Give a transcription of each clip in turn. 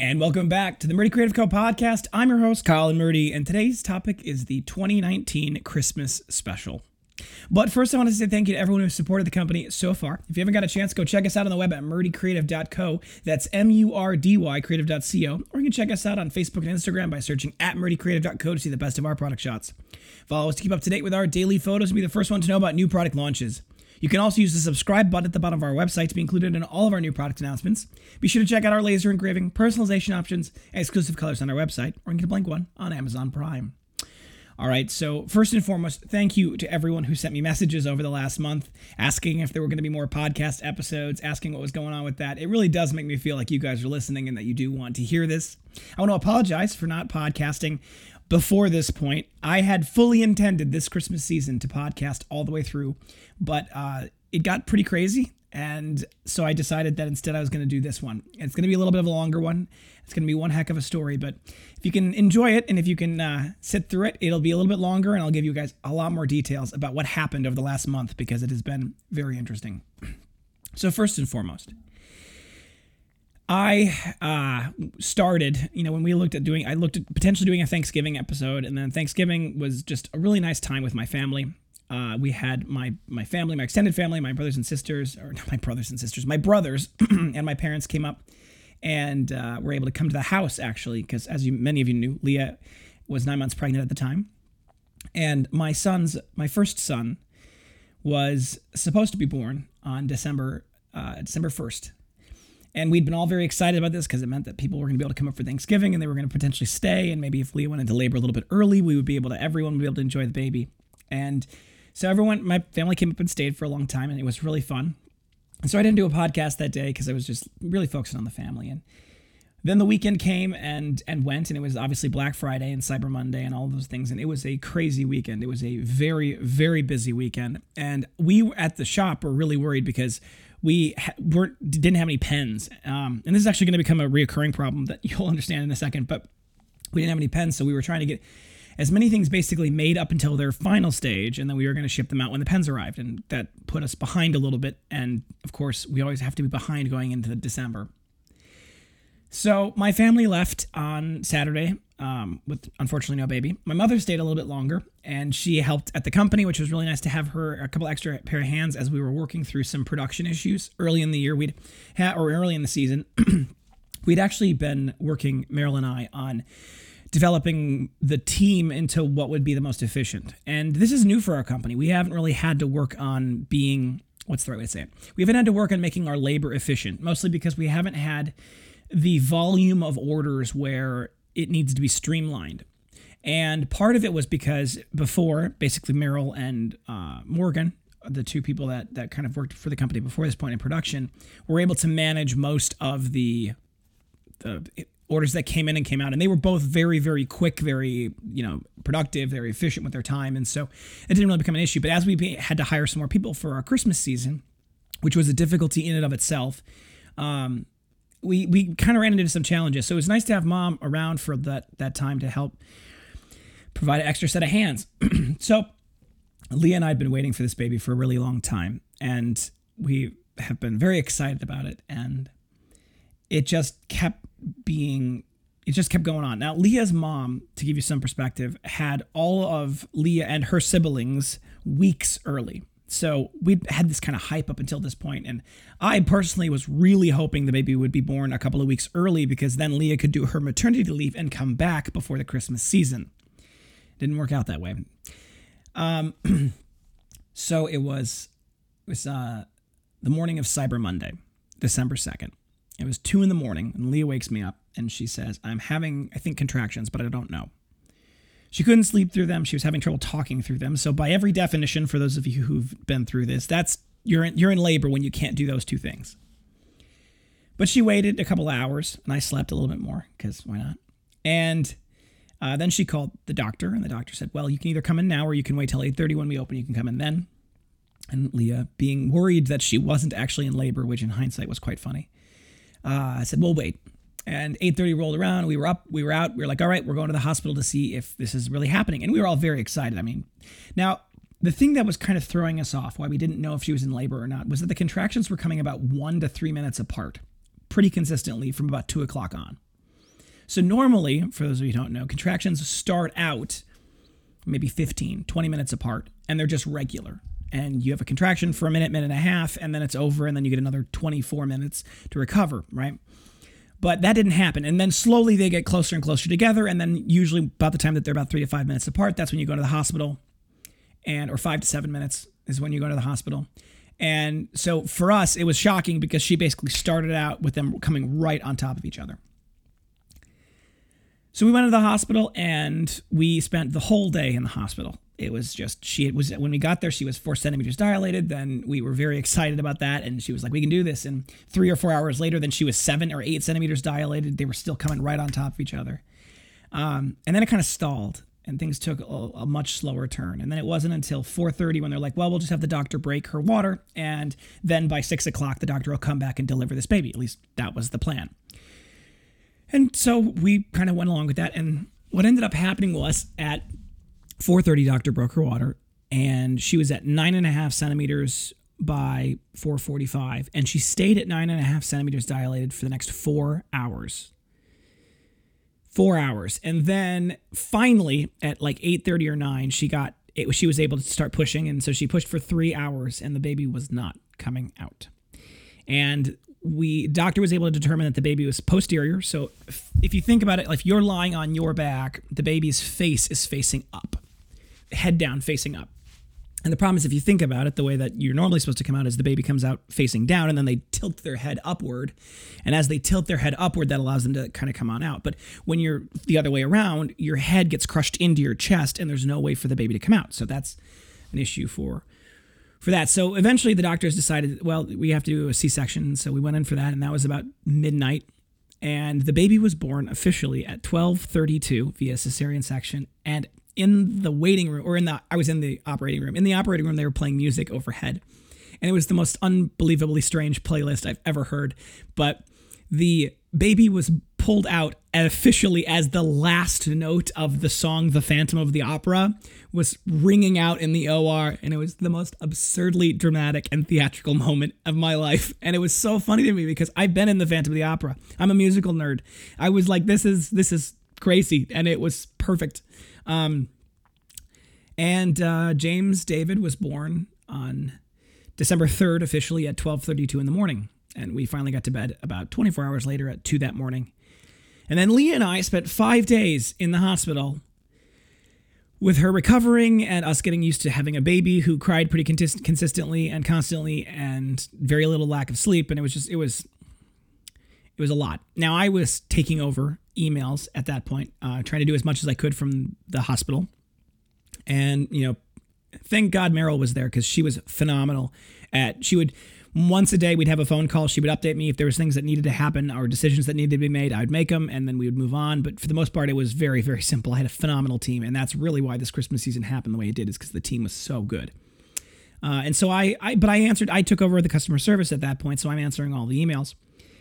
And welcome back to the Murdy Creative Co podcast. I'm your host, and Murdy, and today's topic is the 2019 Christmas special. But first, I want to say thank you to everyone who supported the company so far. If you haven't got a chance, go check us out on the web at murdycreative.co. That's M U R D Y creative.co. Or you can check us out on Facebook and Instagram by searching at murdycreative.co to see the best of our product shots. Follow us to keep up to date with our daily photos and be the first one to know about new product launches. You can also use the subscribe button at the bottom of our website to be included in all of our new product announcements. Be sure to check out our laser engraving, personalization options, and exclusive colors on our website, or get a blank one on Amazon Prime. All right, so first and foremost, thank you to everyone who sent me messages over the last month asking if there were going to be more podcast episodes, asking what was going on with that. It really does make me feel like you guys are listening and that you do want to hear this. I want to apologize for not podcasting before this point. I had fully intended this Christmas season to podcast all the way through, but uh, it got pretty crazy. And so I decided that instead I was going to do this one. It's going to be a little bit of a longer one. It's going to be one heck of a story, but if you can enjoy it and if you can uh, sit through it, it'll be a little bit longer and I'll give you guys a lot more details about what happened over the last month because it has been very interesting. So, first and foremost, I uh, started, you know, when we looked at doing, I looked at potentially doing a Thanksgiving episode, and then Thanksgiving was just a really nice time with my family. Uh, we had my my family, my extended family, my brothers and sisters, or not my brothers and sisters, my brothers and my parents came up and uh, were able to come to the house actually, because as you many of you knew, Leah was nine months pregnant at the time, and my son's my first son was supposed to be born on December uh, December first, and we'd been all very excited about this because it meant that people were going to be able to come up for Thanksgiving and they were going to potentially stay. And maybe if Leah went into labor a little bit early, we would be able to, everyone would be able to enjoy the baby. And so everyone, my family came up and stayed for a long time and it was really fun. And so I didn't do a podcast that day because I was just really focusing on the family. And then the weekend came and and went, and it was obviously Black Friday and Cyber Monday and all those things. And it was a crazy weekend. It was a very very busy weekend. And we at the shop were really worried because we ha- weren't didn't have any pens. Um, and this is actually going to become a reoccurring problem that you'll understand in a second. But we didn't have any pens, so we were trying to get as many things basically made up until their final stage, and then we were going to ship them out when the pens arrived, and that put us behind a little bit. And of course, we always have to be behind going into December. So my family left on Saturday um, with unfortunately no baby. My mother stayed a little bit longer, and she helped at the company, which was really nice to have her a couple extra pair of hands as we were working through some production issues early in the year. We'd had or early in the season, we'd actually been working Meryl and I on developing the team into what would be the most efficient. And this is new for our company. We haven't really had to work on being what's the right way to say it? We haven't had to work on making our labor efficient, mostly because we haven't had the volume of orders where it needs to be streamlined. And part of it was because before, basically, Merrill and uh, Morgan, the two people that, that kind of worked for the company before this point in production, were able to manage most of the, the orders that came in and came out. And they were both very, very quick, very, you know, productive, very efficient with their time. And so it didn't really become an issue. But as we had to hire some more people for our Christmas season, which was a difficulty in and of itself, um, we we kind of ran into some challenges. So it was nice to have mom around for that that time to help provide an extra set of hands. so Leah and I had been waiting for this baby for a really long time, and we have been very excited about it. And it just kept being it just kept going on. Now, Leah's mom, to give you some perspective, had all of Leah and her siblings weeks early. So we had this kind of hype up until this point, and I personally was really hoping the baby would be born a couple of weeks early because then Leah could do her maternity leave and come back before the Christmas season. Didn't work out that way. Um, so it was it was uh, the morning of Cyber Monday, December second. It was two in the morning, and Leah wakes me up and she says, "I'm having I think contractions, but I don't know." She couldn't sleep through them. She was having trouble talking through them. So by every definition, for those of you who've been through this, that's you're in, you're in labor when you can't do those two things. But she waited a couple hours, and I slept a little bit more because why not? And uh, then she called the doctor, and the doctor said, "Well, you can either come in now, or you can wait till 8:30 when we open. You can come in then." And Leah, being worried that she wasn't actually in labor, which in hindsight was quite funny, uh, I said, "We'll wait." And 8:30 rolled around. We were up. We were out. We were like, all right, we're going to the hospital to see if this is really happening. And we were all very excited. I mean, now the thing that was kind of throwing us off, why we didn't know if she was in labor or not, was that the contractions were coming about one to three minutes apart, pretty consistently from about two o'clock on. So normally, for those of you who don't know, contractions start out maybe 15, 20 minutes apart, and they're just regular. And you have a contraction for a minute, minute and a half, and then it's over, and then you get another 24 minutes to recover, right? But that didn't happen. And then slowly they get closer and closer together. And then usually about the time that they're about three to five minutes apart, that's when you go to the hospital. And or five to seven minutes is when you go to the hospital. And so for us, it was shocking because she basically started out with them coming right on top of each other. So we went to the hospital and we spent the whole day in the hospital. It was just she was when we got there, she was four centimeters dilated. Then we were very excited about that, and she was like, "We can do this." And three or four hours later, then she was seven or eight centimeters dilated. They were still coming right on top of each other, um, and then it kind of stalled and things took a, a, much slower turn. And then it wasn't until 4:30 when they're like, "Well, we'll just have the doctor break her water, and then by six o'clock the doctor will come back and deliver this baby." At least that was the plan. And so we kind of went along with that. And what ended up happening was at 4:30, doctor broke her water, and she was at nine and a half centimeters by 4:45, and she stayed at nine and a half centimeters dilated for the next four hours. Four hours, and then finally at like 8:30 or 9, she got it. She was able to start pushing, and so she pushed for three hours, and the baby was not coming out. And we doctor was able to determine that the baby was posterior. So if, if you think about it, if you're lying on your back, the baby's face is facing up, head down, facing up. And the problem is, if you think about it, the way that you're normally supposed to come out is the baby comes out facing down and then they tilt their head upward. And as they tilt their head upward, that allows them to kind of come on out. But when you're the other way around, your head gets crushed into your chest and there's no way for the baby to come out. So that's an issue for for that. So eventually the doctors decided, well, we have to do a C-section. So we went in for that, and that was about midnight. And the baby was born officially at 12:32 via cesarean section. And in the waiting room, or in the, I was in the operating room. In the operating room, they were playing music overhead, and it was the most unbelievably strange playlist I've ever heard. But the baby was pulled out officially as the last note of the song The Phantom of the Opera was ringing out in the OR and it was the most absurdly dramatic and theatrical moment of my life and it was so funny to me because I've been in The Phantom of the Opera. I'm a musical nerd. I was like this is this is crazy and it was perfect. Um and uh, James David was born on December 3rd officially at 12:32 in the morning and we finally got to bed about 24 hours later at 2 that morning and then Leah and I spent five days in the hospital with her recovering and us getting used to having a baby who cried pretty consistently and constantly and very little lack of sleep. And it was just, it was, it was a lot. Now I was taking over emails at that point, uh, trying to do as much as I could from the hospital. And, you know, thank God Meryl was there because she was phenomenal at, she would, once a day we'd have a phone call. She would update me if there was things that needed to happen or decisions that needed to be made i would make them and then we would move on. But for the most part it was very very simple. I had a phenomenal team and that's really why this christmas season happened the way it did is because the team was so good. Uh, and so I, I but i answered i took over the customer service at that point so i'm answering all the emails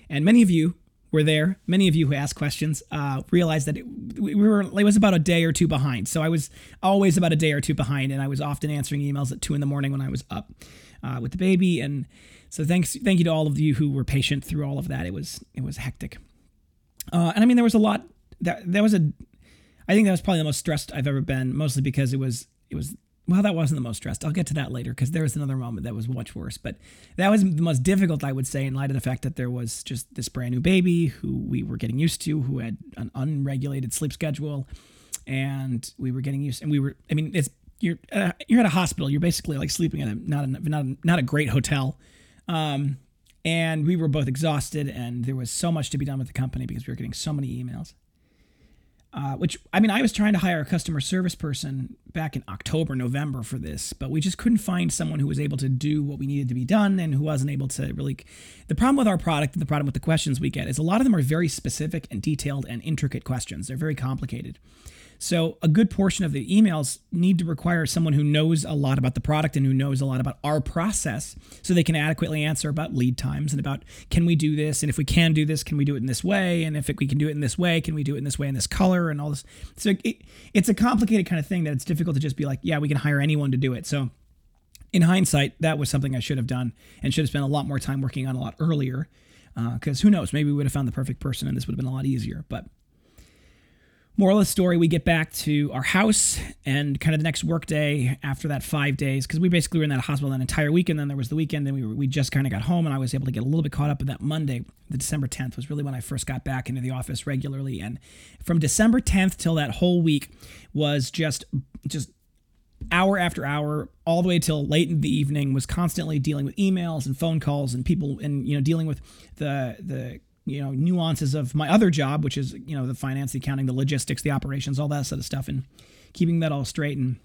and many of you were there. Many of you who asked questions uh, realized that it, we were it was about a day or two behind. So I was always about a day or two behind, and I was often answering emails at two in the morning when I was up uh, with the baby. And so thanks, thank you to all of you who were patient through all of that. It was it was hectic, uh, and I mean there was a lot. That there was a, I think that was probably the most stressed I've ever been. Mostly because it was it was well that wasn't the most stressed. I'll get to that later because there was another moment that was much worse. But that was the most difficult I would say in light of the fact that there was just this brand new baby who we were getting used to, who had an unregulated sleep schedule, and we were getting used. And we were I mean it's you're uh, you're at a hospital. You're basically like sleeping in a not a, not a, not a great hotel. Um, and we were both exhausted, and there was so much to be done with the company because we were getting so many emails. Uh, which I mean, I was trying to hire a customer service person back in October, November for this, but we just couldn't find someone who was able to do what we needed to be done and who wasn't able to really. The problem with our product, and the problem with the questions we get, is a lot of them are very specific and detailed and intricate questions. They're very complicated. So, a good portion of the emails need to require someone who knows a lot about the product and who knows a lot about our process so they can adequately answer about lead times and about can we do this? And if we can do this, can we do it in this way? And if we can do it in this way, can we do it in this way in this color and all this? So, it, it's a complicated kind of thing that it's difficult to just be like, yeah, we can hire anyone to do it. So, in hindsight, that was something I should have done and should have spent a lot more time working on a lot earlier. Because uh, who knows, maybe we would have found the perfect person and this would have been a lot easier. But moral of the story we get back to our house and kind of the next work day after that five days because we basically were in that hospital that entire week and then there was the weekend and we, were, we just kind of got home and i was able to get a little bit caught up in that monday the december 10th was really when i first got back into the office regularly. And from december 10th till that whole week was just just hour after hour all the way till late in the evening was constantly dealing with emails and phone calls and people and you know dealing with the the you know nuances of my other job which is you know the finance the accounting the logistics the operations all that sort of stuff and keeping that all straight and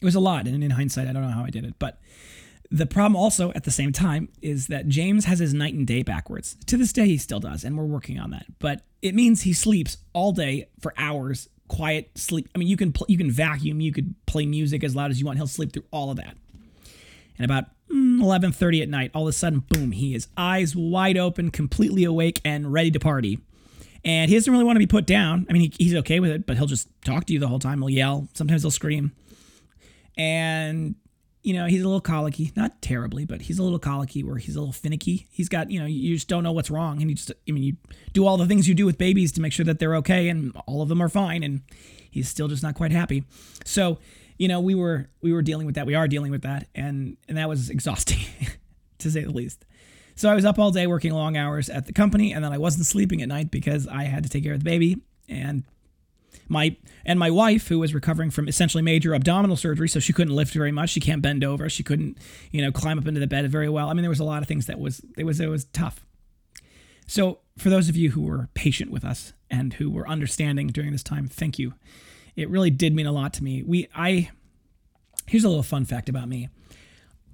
it was a lot and in hindsight i don't know how i did it but the problem also at the same time is that james has his night and day backwards. To this day he still does and we're working on that but it means he sleeps all day for hours quiet sleep. I mean you can pl- you can vacuum you could play music as loud as you want. He'll sleep through all of that. And about 11:30 mm, at night, all of a sudden, boom, he is eyes wide open, completely awake and ready to party. And he doesn't really want to be put down. I mean, he, he's okay with it, but he'll just talk to you the whole time. He'll yell. Sometimes he'll scream. And you know, he's a little colicky, not terribly, but he's a little colicky where he's a little finicky. He's got, you know, you just don't know what's wrong. And you just, I mean, you do all the things you do with babies to make sure that they're okay and all of them are fine. And he's still just not quite happy. So you know, we were we were dealing with that. We are dealing with that, and and that was exhausting, to say the least. So I was up all day working long hours at the company, and then I wasn't sleeping at night because I had to take care of the baby and my and my wife who was recovering from essentially major abdominal surgery so she couldn't lift very much. She can't bend over. She couldn't you know climb up into the bed very well. I mean there was a lot of things that was it was it was tough. So for those of you who were patient with us and who were understanding during this time thank you it really did mean a lot to me. We I here's a little fun fact about me.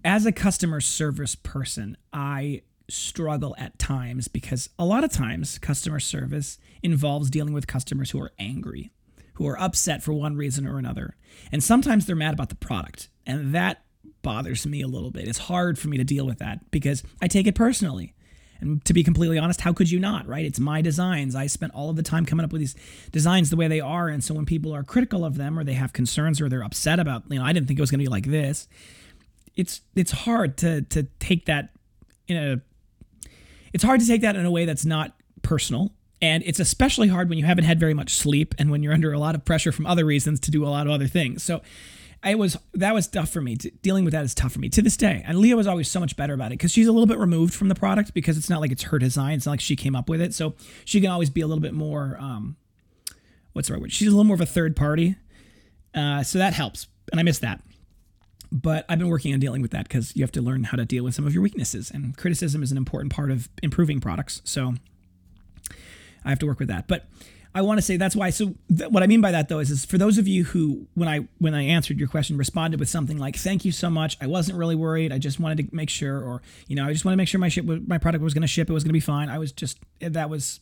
As a customer service person, I struggle at times because a lot of times customer service involves dealing with customers who are angry, who are upset for one reason or another. And sometimes they're mad about the product. And that bothers me a little bit. It's hard for me to deal with that because I take it personally. And to be completely honest, how could you not, right? It's my designs. I spent all of the time coming up with these designs the way they are. And so when people are critical of them or they have concerns or they're upset about, you know, I didn't think it was going to be like this, it's it's hard to to take that in a it's hard to take that in a way that's not personal and it's especially hard when you haven't had very much sleep and when you're under a lot of pressure from other reasons to do a lot of other things. So it was that was tough for me. dealing with that is tough for me to this day. And Leah was always so much better about it because she's a little bit removed from the product because it's not like it's her design. It's not like she came up with it, so she can always be a little bit more. Um, what's the right word? She's a little more of a third party, uh, so that helps. And I miss that. But I've been working on dealing with that because you have to learn how to deal with some of your weaknesses, and criticism is an important part of improving products. So I have to work with that. But I want to say that's why. So th- what I mean by that though is, is for those of you who, when I when I answered your question, responded with something like "Thank you so much. I wasn't really worried. I just wanted to make sure, or you know, I just want to make sure my ship, my product was going to ship. It was going to be fine. I was just that was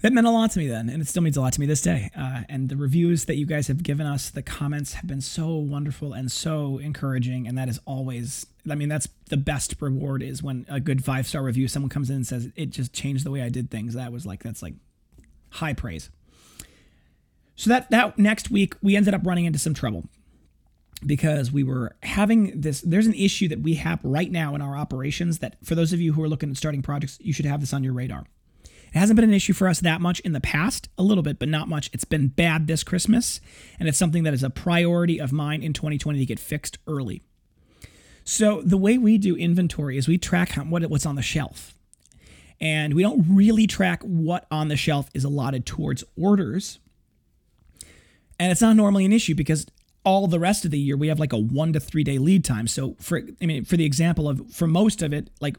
that meant a lot to me then, and it still means a lot to me this day. Uh, and the reviews that you guys have given us, the comments have been so wonderful and so encouraging, and that is always. I mean, that's the best reward is when a good five star review, someone comes in and says it just changed the way I did things. That was like that's like high praise. So that that next week we ended up running into some trouble because we were having this there's an issue that we have right now in our operations that for those of you who are looking at starting projects you should have this on your radar. It hasn't been an issue for us that much in the past, a little bit, but not much. It's been bad this Christmas, and it's something that is a priority of mine in 2020 to get fixed early. So the way we do inventory is we track what what's on the shelf and we don't really track what on the shelf is allotted towards orders. And it's not normally an issue because all the rest of the year we have like a 1 to 3 day lead time. So for I mean for the example of for most of it like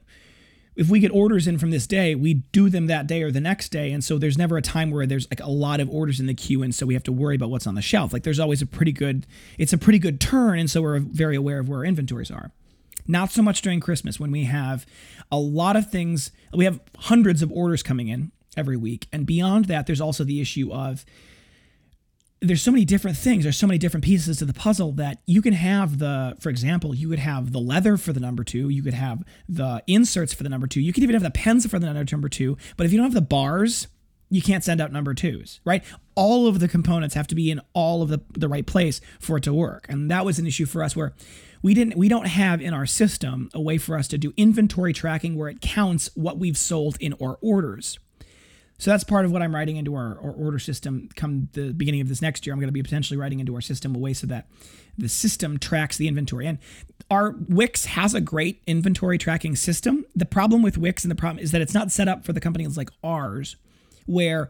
if we get orders in from this day, we do them that day or the next day. And so there's never a time where there's like a lot of orders in the queue. And so we have to worry about what's on the shelf. Like there's always a pretty good, it's a pretty good turn. And so we're very aware of where our inventories are. Not so much during Christmas when we have a lot of things, we have hundreds of orders coming in every week. And beyond that, there's also the issue of there's so many different things, there's so many different pieces to the puzzle that you can have the, for example, you could have the leather for the number two, you could have the inserts for the number two, you could even have the pens for the number two. But if you don't have the bars, you can't send out number twos, right? All of the components have to be in all of the, the right place for it to work. And that was an issue for us where we didn't we don't have in our system a way for us to do inventory tracking where it counts what we've sold in our orders. So that's part of what I'm writing into our, our, order system come the beginning of this next year. I'm going to be potentially writing into our system a way so that the system tracks the inventory. And our Wix has a great inventory tracking system. The problem with Wix and the problem is that it's not set up for the companies like ours, where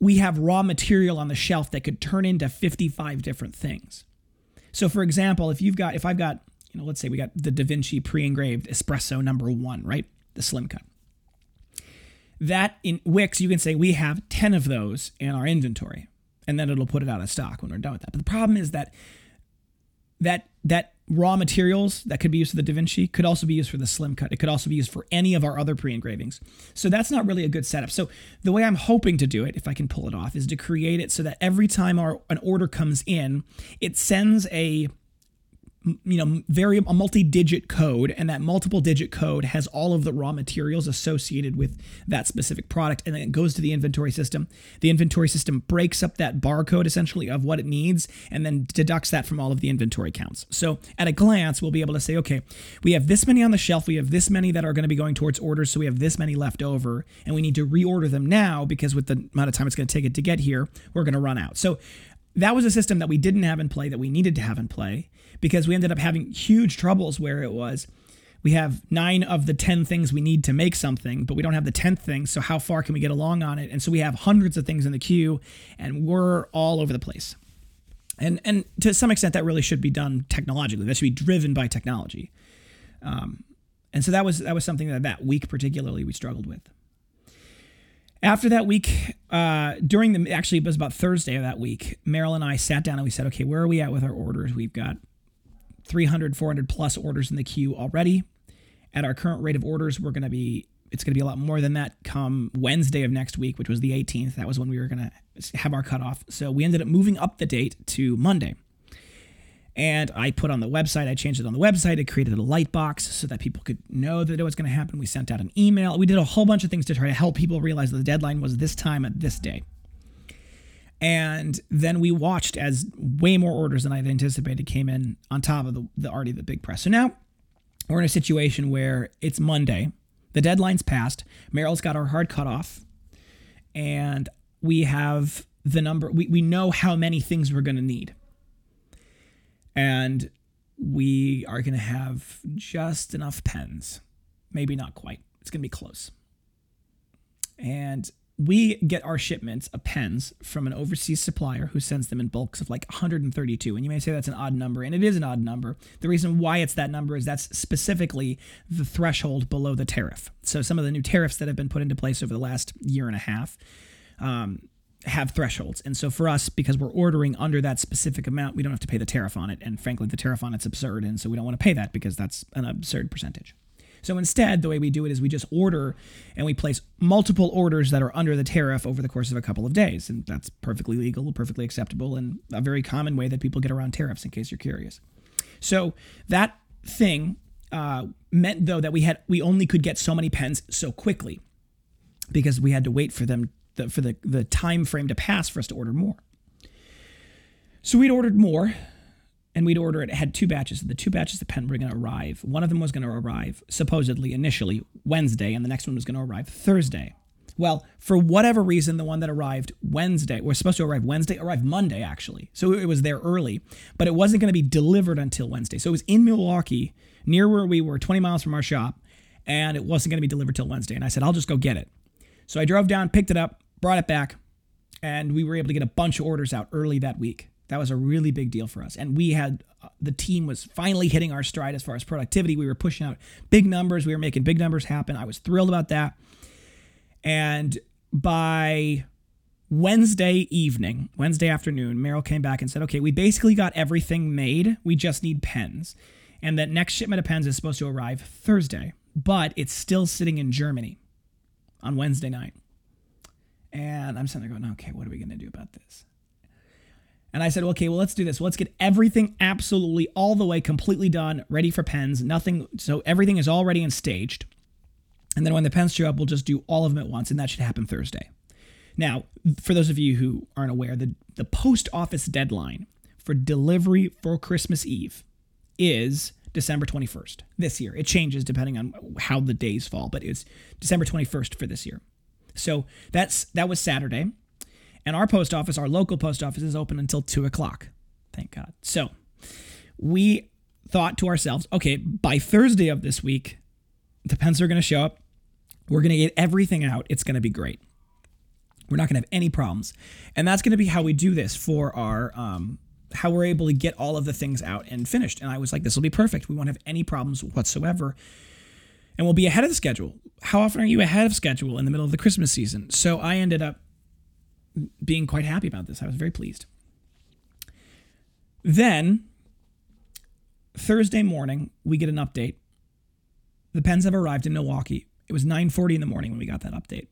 we have raw material on the shelf that could turn into 55 different things. So for example, if you've got if I've got, you know, let's say we got the Da Vinci pre-engraved espresso number 1, right? The slim cut. That in Wix you can say we have 10 of those in our inventory and then it'll put it out of stock when we're done with that. But the problem is that that that raw materials that could be used for the Da Vinci could also be used for the slim cut. It could also be used for any of our other pre-engravings. So that's not really a good setup. So the way I'm hoping to do it, if I can pull it off, is to create it so that every time our an order comes in, it sends a you know very a multi-digit code and that multiple digit code has all of the raw materials associated with that specific product and then it goes to the inventory system. The inventory system breaks up that barcode essentially of what it needs and then deducts that from all of the inventory counts. So at a glance we'll be able to say okay we have this many on the shelf we have this many that are going to be going towards orders so we have this many left over and we need to reorder them now because with the amount of time it's going to take it to get here we're going to run out. So that was a system that we didn't have in play that we needed to have in play because we ended up having huge troubles where it was we have nine of the 10 things we need to make something, but we don't have the 10th thing. So, how far can we get along on it? And so, we have hundreds of things in the queue and we're all over the place. And, and to some extent, that really should be done technologically. That should be driven by technology. Um, and so that was that was something that that week particularly we struggled with. After that week, uh, during the actually it was about Thursday of that week, Meryl and I sat down and we said, okay, where are we at with our orders? We've got 300, 400 plus orders in the queue already. At our current rate of orders, we're going to be it's going to be a lot more than that come Wednesday of next week, which was the 18th. That was when we were going to have our cutoff. So we ended up moving up the date to Monday. And I put on the website, I changed it on the website. I created a light box so that people could know that it was going to happen. We sent out an email. We did a whole bunch of things to try to help people realize that the deadline was this time at this day. And then we watched as way more orders than I'd anticipated came in on top of the, the already the big press. So now we're in a situation where it's Monday, the deadline's passed, Meryl's got our hard cutoff, and we have the number, we, we know how many things we're going to need. And we are going to have just enough pens. Maybe not quite. It's going to be close. And we get our shipments of pens from an overseas supplier who sends them in bulks of like 132 and you may say that's an odd number and it is an odd number the reason why it's that number is that's specifically the threshold below the tariff so some of the new tariffs that have been put into place over the last year and a half um, have thresholds and so for us because we're ordering under that specific amount we don't have to pay the tariff on it and frankly the tariff on it's absurd and so we don't want to pay that because that's an absurd percentage so instead, the way we do it is we just order and we place multiple orders that are under the tariff over the course of a couple of days. And that's perfectly legal, perfectly acceptable, and a very common way that people get around tariffs, in case you're curious. So that thing uh, meant, though, that we had we only could get so many pens so quickly because we had to wait for them the, for the, the time frame to pass for us to order more. So we'd ordered more and we'd order it. It had two batches. The two batches of pen were going to arrive. One of them was going to arrive, supposedly, initially Wednesday, and the next one was going to arrive Thursday. Well, for whatever reason, the one that arrived Wednesday, was supposed to arrive Wednesday, arrived Monday, actually. So it was there early, but it wasn't going to be delivered until Wednesday. So it was in Milwaukee, near where we were, 20 miles from our shop, and it wasn't going to be delivered till Wednesday. And I said, I'll just go get it. So I drove down, picked it up, brought it back, and we were able to get a bunch of orders out early that week. That was a really big deal for us. And we had uh, the team was finally hitting our stride as far as productivity. We were pushing out big numbers. We were making big numbers happen. I was thrilled about that. And by Wednesday evening, Wednesday afternoon, Meryl came back and said, okay, we basically got everything made. We just need pens. And that next shipment of pens is supposed to arrive Thursday, but it's still sitting in Germany on Wednesday night. And I'm sitting there going, okay, what are we going to do about this? And I said, okay, well, let's do this. Let's get everything absolutely all the way completely done, ready for pens. Nothing, so everything is all ready and staged. And then when the pens show up, we'll just do all of them at once, and that should happen Thursday. Now, for those of you who aren't aware, the, the post office deadline for delivery for Christmas Eve is December 21st this year. It changes depending on how the days fall, but it's December 21st for this year. So that's that was Saturday. And our post office, our local post office, is open until two o'clock. Thank God. So we thought to ourselves, okay, by Thursday of this week, the pens are going to show up. We're going to get everything out. It's going to be great. We're not going to have any problems. And that's going to be how we do this for our, um, how we're able to get all of the things out and finished. And I was like, this will be perfect. We won't have any problems whatsoever. And we'll be ahead of the schedule. How often are you ahead of schedule in the middle of the Christmas season? So I ended up being quite happy about this. I was very pleased. Then Thursday morning, we get an update. The pens have arrived in Milwaukee. It was 9:40 in the morning when we got that update.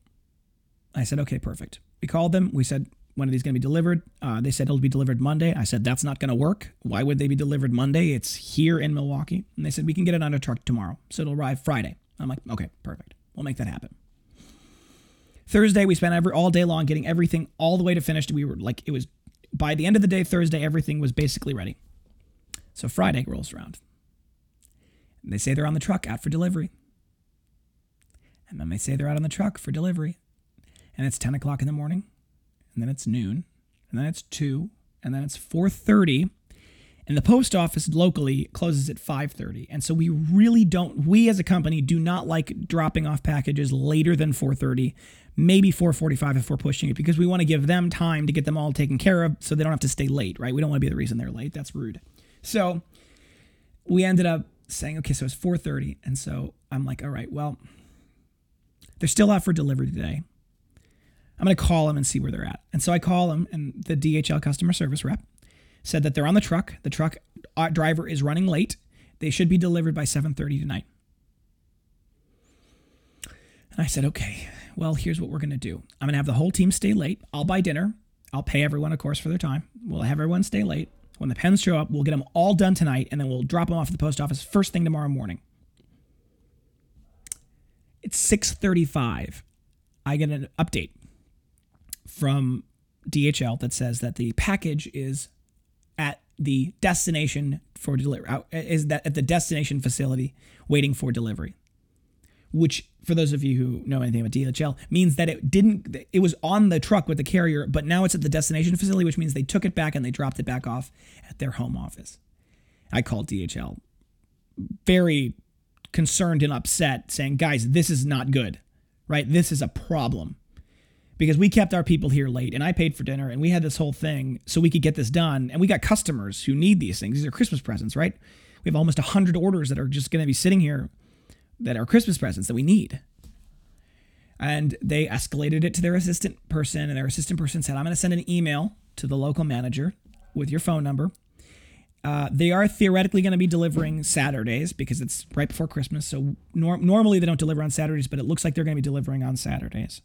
I said, "Okay, perfect." We called them. We said, "When are these going to be delivered?" Uh, they said it'll be delivered Monday. I said, "That's not going to work. Why would they be delivered Monday? It's here in Milwaukee." And they said, "We can get it on a truck tomorrow, so it'll arrive Friday." I'm like, "Okay, perfect. We'll make that happen." Thursday, we spent every all day long getting everything all the way to finished. We were like, it was by the end of the day, Thursday, everything was basically ready. So Friday rolls around. And they say they're on the truck out for delivery. And then they say they're out on the truck for delivery. And it's 10 o'clock in the morning. And then it's noon. And then it's 2. And then it's 4.30 and the post office locally closes at 5:30 and so we really don't we as a company do not like dropping off packages later than 4:30 maybe 4:45 if we're pushing it because we want to give them time to get them all taken care of so they don't have to stay late right we don't want to be the reason they're late that's rude so we ended up saying okay so it's 4:30 and so I'm like all right well they're still out for delivery today I'm going to call them and see where they're at and so I call them and the DHL customer service rep said that they're on the truck. The truck uh, driver is running late. They should be delivered by 7:30 tonight. And I said, "Okay. Well, here's what we're going to do. I'm going to have the whole team stay late. I'll buy dinner. I'll pay everyone, of course, for their time. We'll have everyone stay late. When the pens show up, we'll get them all done tonight, and then we'll drop them off at the post office first thing tomorrow morning." It's 6:35. I get an update from DHL that says that the package is at the destination for delivery is that at the destination facility waiting for delivery which for those of you who know anything about DHL means that it didn't it was on the truck with the carrier but now it's at the destination facility which means they took it back and they dropped it back off at their home office. I called DHL very concerned and upset saying guys this is not good right? This is a problem because we kept our people here late and I paid for dinner and we had this whole thing so we could get this done. And we got customers who need these things. These are Christmas presents, right? We have almost 100 orders that are just going to be sitting here that are Christmas presents that we need. And they escalated it to their assistant person, and their assistant person said, I'm going to send an email to the local manager with your phone number. Uh, they are theoretically going to be delivering Saturdays because it's right before Christmas. So nor- normally they don't deliver on Saturdays, but it looks like they're going to be delivering on Saturdays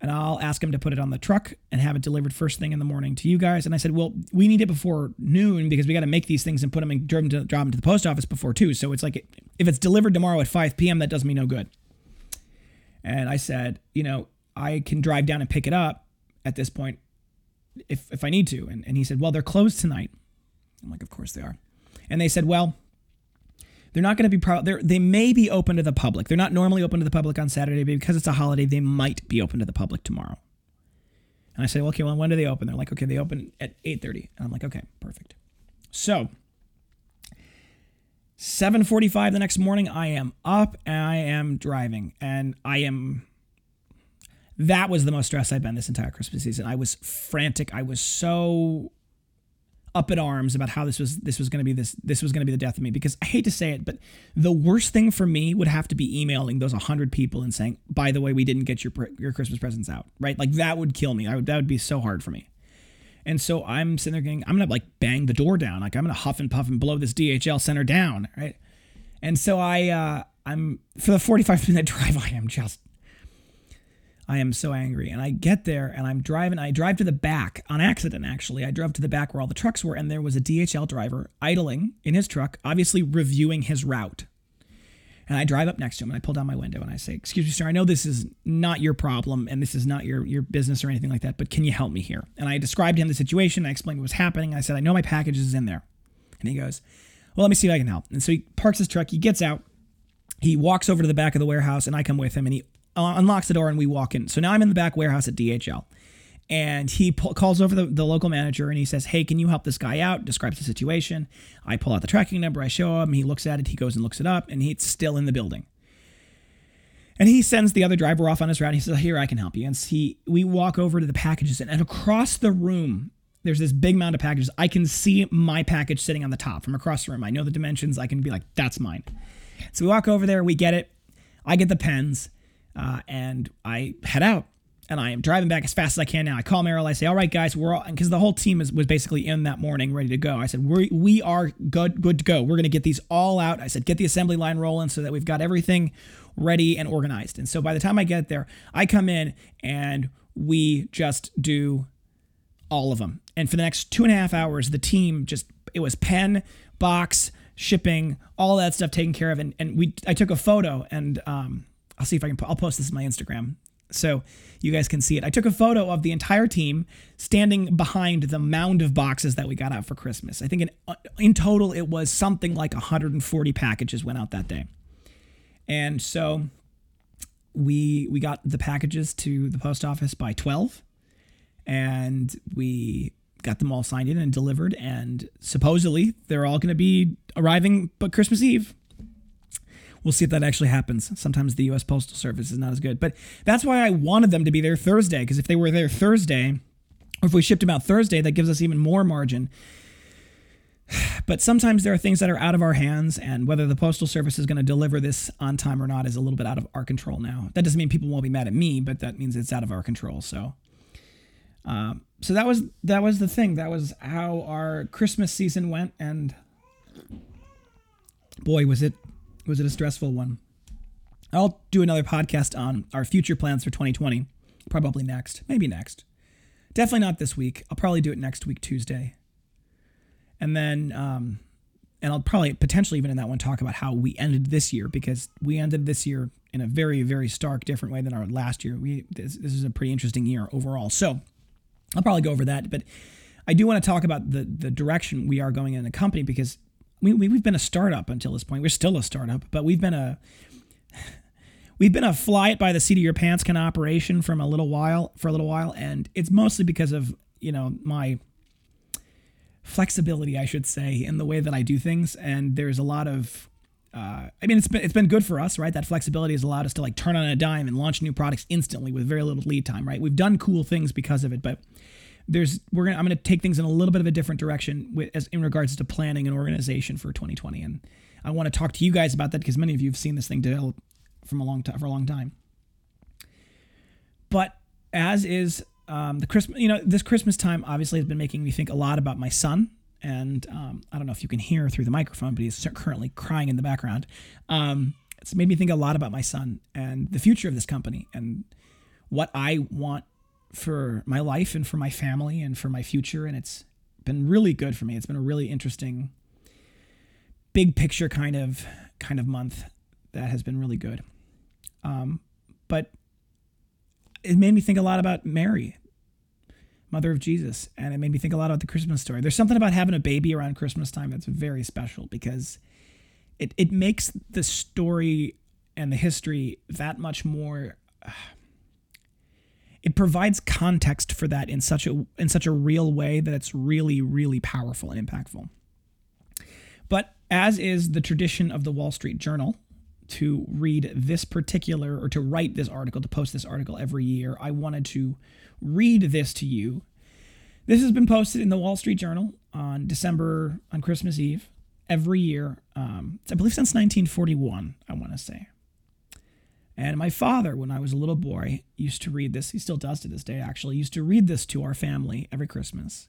and I'll ask him to put it on the truck and have it delivered first thing in the morning to you guys. And I said, well, we need it before noon because we got to make these things and put them and drive them, to, them to the post office before two. So it's like if it's delivered tomorrow at 5 p.m., that does me no good. And I said, you know, I can drive down and pick it up at this point if if I need to. And, and he said, well, they're closed tonight. I'm like, of course they are. And they said, well, they're not going to be pro- they may be open to the public. They're not normally open to the public on Saturday, but because it's a holiday, they might be open to the public tomorrow. And I say, well, okay, well, when do they open? They're like, okay, they open at 8:30. And I'm like, okay, perfect. So 7:45 the next morning, I am up and I am driving, and I am. That was the most stressed I've been this entire Christmas season. I was frantic. I was so up at arms about how this was this was going to be this this was going to be the death of me because I hate to say it, but the worst thing for me would have to be emailing those 100 people and saying, "By the way, we didn't get your your Christmas presents out." Right? Like that would kill me. I would that would be so hard for me. And so I'm sitting there going, I'm gonna like bang the door down, like I'm gonna huff and puff and blow this DHL center down, right? And so I, uh, I'm for the 45 minute drive, I am just I am so angry. And I get there and I'm driving. I drive to the back on accident, actually. I drove to the back where all the trucks were, and there was a DHL driver idling in his truck, obviously reviewing his route. And I drive up next to him and I pull down my window and I say, Excuse me, sir, I know this is not your problem and this is not your, your business or anything like that, but can you help me here? And I described to him the situation. I explained what was happening. I said, I know my package is in there. And he goes, Well, let me see if I can help. And so he parks his truck, he gets out, he walks over to the back of the warehouse, and I come with him and he uh, unlocks the door and we walk in. So now I'm in the back warehouse at DHL. And he pull, calls over the, the local manager and he says, Hey, can you help this guy out? Describes the situation. I pull out the tracking number. I show him. He looks at it. He goes and looks it up and he's still in the building. And he sends the other driver off on his route. he says, Here, I can help you. And he, we walk over to the packages and, and across the room, there's this big mound of packages. I can see my package sitting on the top from across the room. I know the dimensions. I can be like, That's mine. So we walk over there. We get it. I get the pens uh, and I head out and I am driving back as fast as I can now. I call Merrill. I say, "All right, guys, we're all because the whole team is, was basically in that morning, ready to go." I said, "We we are good good to go. We're going to get these all out." I said, "Get the assembly line rolling so that we've got everything ready and organized." And so by the time I get there, I come in and we just do all of them. And for the next two and a half hours, the team just it was pen, box, shipping, all that stuff taken care of. And and we I took a photo and um, I'll see if I can. I'll post this on my Instagram so you guys can see it. I took a photo of the entire team standing behind the mound of boxes that we got out for Christmas. I think in, uh, in total it was something like 140 packages went out that day. And so we we got the packages to the post office by 12 and we got them all signed in and delivered and supposedly they're all going to be arriving but Christmas Eve We'll see if that actually happens. Sometimes the U.S. Postal Service is not as good. But that's why I wanted them to be there Thursday, because if they were there Thursday, or if we shipped them out Thursday, that gives us even more margin. But sometimes there are things that are out of our hands, and whether the Postal Service is going to deliver this on time or not is a little bit out of our control now. That doesn't mean people won't be mad at me, but that means it's out of our control. So, um, so that was that was the thing. That was how our Christmas season went, and boy, was it was it a stressful one? I'll do another podcast on our future plans for 2020, probably next, maybe next. Definitely not this week. I'll probably do it next week, Tuesday. And then, um, and I'll probably potentially even in that one talk about how we ended this year because we ended this year in a very, very stark, different way than our last year. We this, this is a pretty interesting year overall. So I'll probably go over that, but I do want to talk about the the direction we are going in the company because we, we have been a startup until this point. We're still a startup, but we've been a we've been a fly it by the seat of your pants kind of operation from a little while for a little while, and it's mostly because of you know my flexibility, I should say, in the way that I do things. And there's a lot of uh, I mean, it's been it's been good for us, right? That flexibility has allowed us to like turn on a dime and launch new products instantly with very little lead time, right? We've done cool things because of it, but there's we're gonna I'm gonna take things in a little bit of a different direction with, as in regards to planning and organization for 2020, and I want to talk to you guys about that because many of you have seen this thing develop from a long time for a long time. But as is um, the Christmas, you know, this Christmas time obviously has been making me think a lot about my son. And um, I don't know if you can hear through the microphone, but he's currently crying in the background. Um, it's made me think a lot about my son and the future of this company and what I want for my life and for my family and for my future. And it's been really good for me. It's been a really interesting, big picture kind of kind of month that has been really good. Um, but it made me think a lot about Mary, mother of Jesus, and it made me think a lot about the Christmas story. There's something about having a baby around Christmas time that's very special because it it makes the story and the history that much more. It provides context for that in such a in such a real way that it's really really powerful and impactful. But as is the tradition of the Wall Street Journal, to read this particular or to write this article, to post this article every year, I wanted to read this to you. This has been posted in the Wall Street Journal on December, on Christmas Eve, every year. Um, I believe since 1941, I want to say. And my father, when I was a little boy, used to read this. He still does to this day, actually. Used to read this to our family every Christmas.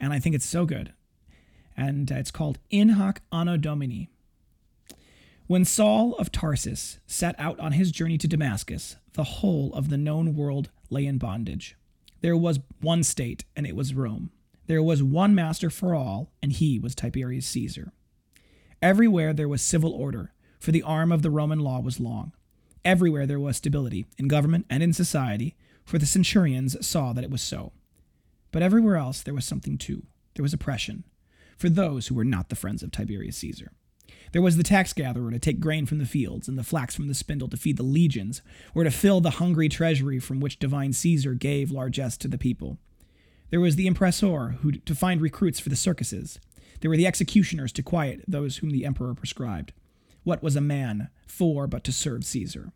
And I think it's so good. And uh, it's called In Hoc Anno Domini. When Saul of Tarsus set out on his journey to Damascus, the whole of the known world lay in bondage. There was one state, and it was Rome. There was one master for all, and he was Tiberius Caesar. Everywhere there was civil order, for the arm of the Roman law was long. Everywhere there was stability, in government and in society, for the centurions saw that it was so. But everywhere else there was something too. There was oppression, for those who were not the friends of Tiberius Caesar. There was the tax gatherer to take grain from the fields, and the flax from the spindle to feed the legions, or to fill the hungry treasury from which divine Caesar gave largesse to the people. There was the impressor who to find recruits for the circuses. There were the executioners to quiet those whom the emperor prescribed. What was a man for but to serve Caesar?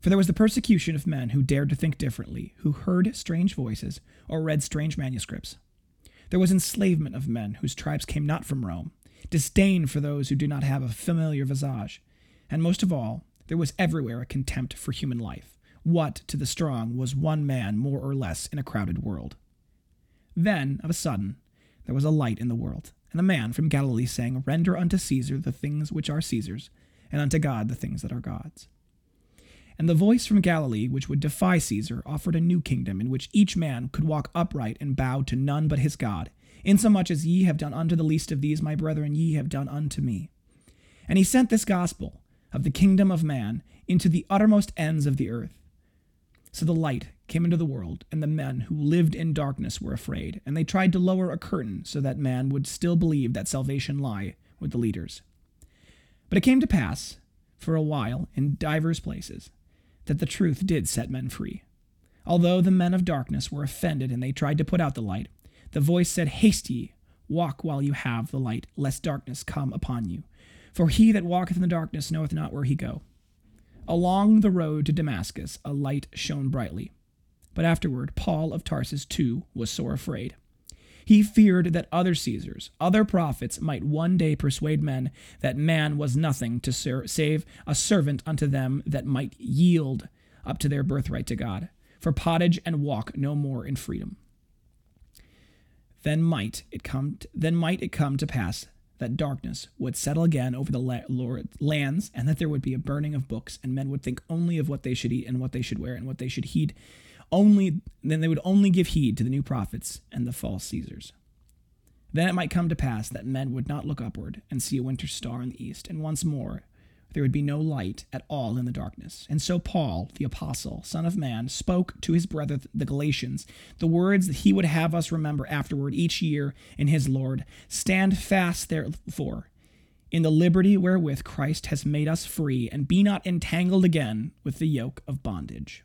For there was the persecution of men who dared to think differently, who heard strange voices, or read strange manuscripts. There was enslavement of men whose tribes came not from Rome, disdain for those who do not have a familiar visage, and most of all, there was everywhere a contempt for human life. What, to the strong, was one man more or less in a crowded world? Then, of a sudden, there was a light in the world, and a man from Galilee saying, Render unto Caesar the things which are Caesar's, and unto God the things that are God's. And the voice from Galilee, which would defy Caesar, offered a new kingdom in which each man could walk upright and bow to none but his God, insomuch as ye have done unto the least of these my brethren, ye have done unto me. And he sent this gospel of the kingdom of man into the uttermost ends of the earth. So the light came into the world, and the men who lived in darkness were afraid, and they tried to lower a curtain so that man would still believe that salvation lie with the leaders. But it came to pass, for a while, in divers places, that the truth did set men free. Although the men of darkness were offended and they tried to put out the light, the voice said, Haste ye, walk while you have the light, lest darkness come upon you. For he that walketh in the darkness knoweth not where he go. Along the road to Damascus a light shone brightly. But afterward Paul of Tarsus too was sore afraid. He feared that other Caesars, other prophets, might one day persuade men that man was nothing to ser- save a servant unto them that might yield up to their birthright to God, for pottage and walk no more in freedom. Then might it come to, then might it come to pass that darkness would settle again over the la- Lord, lands, and that there would be a burning of books, and men would think only of what they should eat and what they should wear and what they should heed only then they would only give heed to the new prophets and the false Caesars. Then it might come to pass that men would not look upward and see a winter star in the east, and once more there would be no light at all in the darkness. And so Paul, the apostle, son of man, spoke to his brother the Galatians the words that he would have us remember afterward each year in his Lord. Stand fast, therefore, in the liberty wherewith Christ has made us free, and be not entangled again with the yoke of bondage.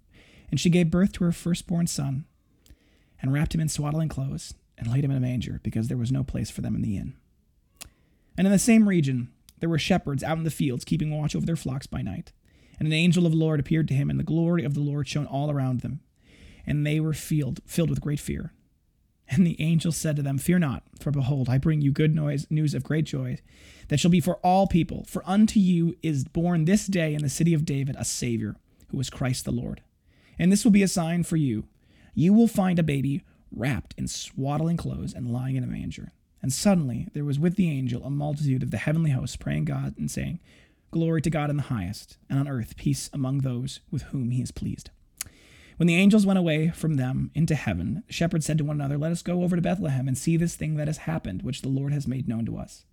And she gave birth to her firstborn son, and wrapped him in swaddling clothes, and laid him in a manger, because there was no place for them in the inn. And in the same region there were shepherds out in the fields, keeping watch over their flocks by night. And an angel of the Lord appeared to him, and the glory of the Lord shone all around them. And they were filled, filled with great fear. And the angel said to them, Fear not, for behold, I bring you good noise, news of great joy, that shall be for all people. For unto you is born this day in the city of David a Savior, who is Christ the Lord. And this will be a sign for you. You will find a baby wrapped in swaddling clothes and lying in a manger. And suddenly there was with the angel a multitude of the heavenly hosts praying God and saying, Glory to God in the highest, and on earth peace among those with whom he is pleased. When the angels went away from them into heaven, the shepherds said to one another, Let us go over to Bethlehem and see this thing that has happened, which the Lord has made known to us.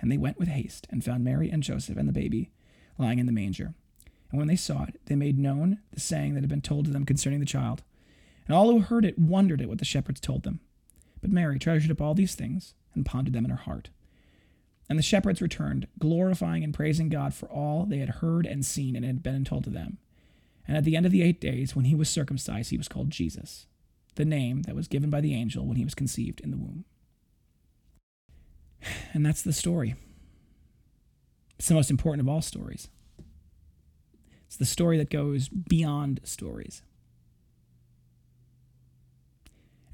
And they went with haste and found Mary and Joseph and the baby lying in the manger. And when they saw it, they made known the saying that had been told to them concerning the child. And all who heard it wondered at what the shepherds told them. But Mary treasured up all these things and pondered them in her heart. And the shepherds returned, glorifying and praising God for all they had heard and seen and had been told to them. And at the end of the eight days, when he was circumcised, he was called Jesus, the name that was given by the angel when he was conceived in the womb. And that's the story. It's the most important of all stories. It's the story that goes beyond stories.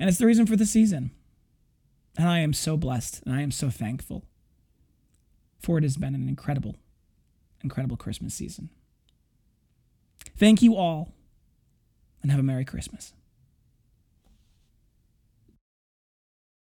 And it's the reason for the season. And I am so blessed and I am so thankful. For it has been an incredible, incredible Christmas season. Thank you all and have a Merry Christmas.